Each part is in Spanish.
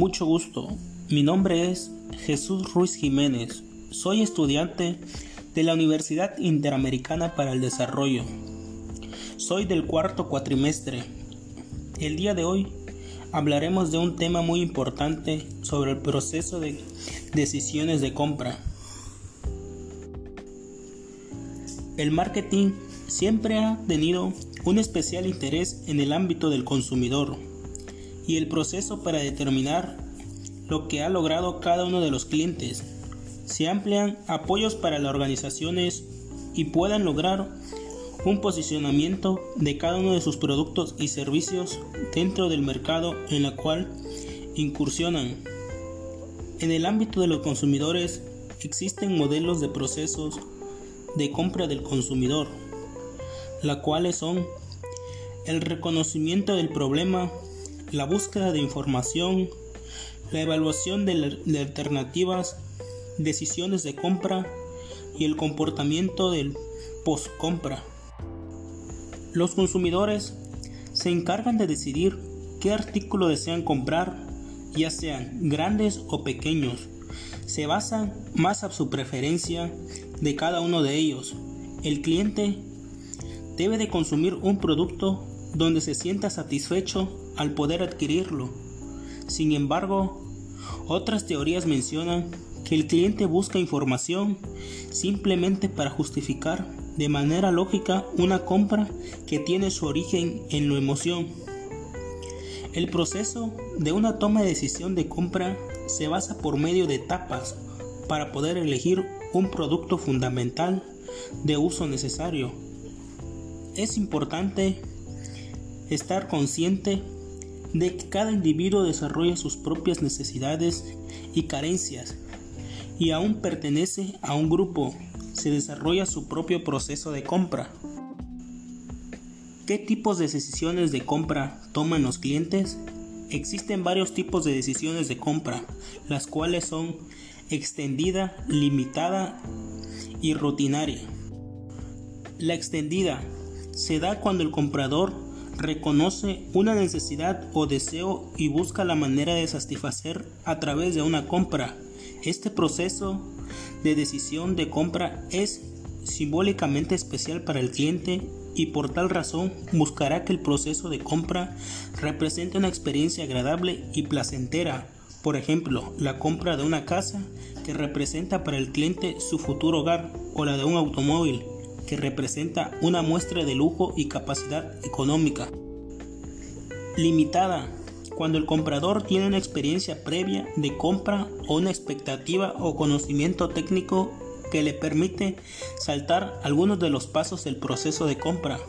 Mucho gusto. Mi nombre es Jesús Ruiz Jiménez. Soy estudiante de la Universidad Interamericana para el Desarrollo. Soy del cuarto cuatrimestre. El día de hoy hablaremos de un tema muy importante sobre el proceso de decisiones de compra. El marketing siempre ha tenido un especial interés en el ámbito del consumidor y el proceso para determinar lo que ha logrado cada uno de los clientes. Se amplian apoyos para las organizaciones y puedan lograr un posicionamiento de cada uno de sus productos y servicios dentro del mercado en el cual incursionan. En el ámbito de los consumidores existen modelos de procesos de compra del consumidor, las cuales son el reconocimiento del problema, la búsqueda de información, la evaluación de, alternativas, decisiones de compra y el comportamiento del post-compra. Los consumidores se encargan de decidir qué artículo desean comprar, ya sean grandes o pequeños. Se basan más a su preferencia de cada uno de ellos. El cliente debe de consumir un producto donde se sienta satisfecho al poder adquirirlo. Sin embargo, otras teorías mencionan que el cliente busca información simplemente para justificar de manera lógica una compra que tiene su origen en la emoción. El proceso de una toma de decisión de compra se basa por medio de etapas para poder elegir un producto fundamental de uso necesario. Es importante estar consciente de que cada individuo desarrolla sus propias necesidades y carencias y aún pertenece a un grupo, se desarrolla su propio proceso de compra. ¿Qué tipos de decisiones de compra toman los clientes? Existen varios tipos de decisiones de compra, las cuales son extendida, limitada y rutinaria. La extendida se da cuando el comprador reconoce una necesidad o deseo y busca la manera de satisfacer a través de una compra. Este proceso de decisión de compra es simbólicamente especial para el cliente y por tal razón buscará que el proceso de compra represente una experiencia agradable y placentera. Por ejemplo, la compra de una casa que representa para el cliente su futuro hogar o la de un automóvil que representa una muestra de lujo y capacidad económica. Limitada, cuando el comprador tiene una experiencia previa de compra o una expectativa o conocimiento técnico que le permite saltar algunos de los pasos del proceso de compra,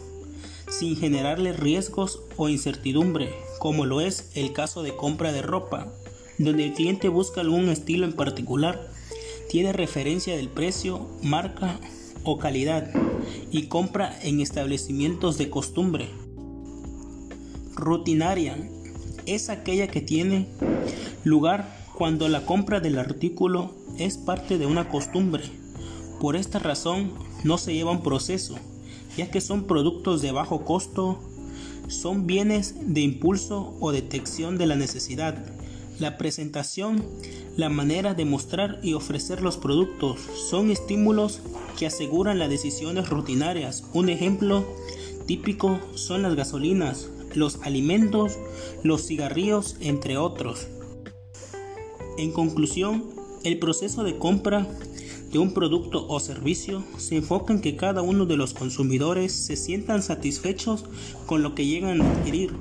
sin generarle riesgos o incertidumbre, como lo es el caso de compra de ropa, donde el cliente busca algún estilo en particular, tiene referencia del precio, marca o calidad y compra en establecimientos de costumbre. Rutinaria es aquella que tiene lugar cuando la compra del artículo es parte de una costumbre. Por esta razón no se lleva un proceso, ya que son productos de bajo costo, son bienes de impulso o detección de la necesidad. La presentación la manera de mostrar y ofrecer los productos son estímulos que aseguran las decisiones rutinarias. Un ejemplo típico son las gasolinas, los alimentos, los cigarrillos, entre otros. En conclusión, el proceso de compra de un producto o servicio se enfoca en que cada uno de los consumidores se sientan satisfechos con lo que llegan a adquirir.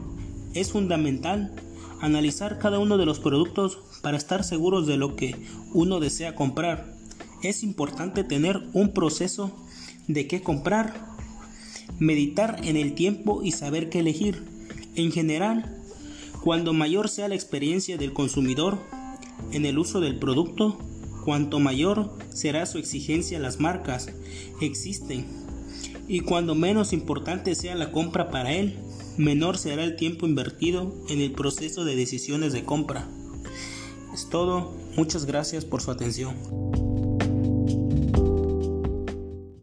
Es fundamental analizar cada uno de los productos para estar seguros de lo que uno desea comprar. Es importante tener un proceso de qué comprar, meditar en el tiempo y saber qué elegir. En general, cuando mayor sea la experiencia del consumidor en el uso del producto, cuanto mayor será su exigencia las marcas existen y cuando menos importante sea la compra para él, menor será el tiempo invertido en el proceso de decisiones de compra. Es todo, muchas gracias por su atención.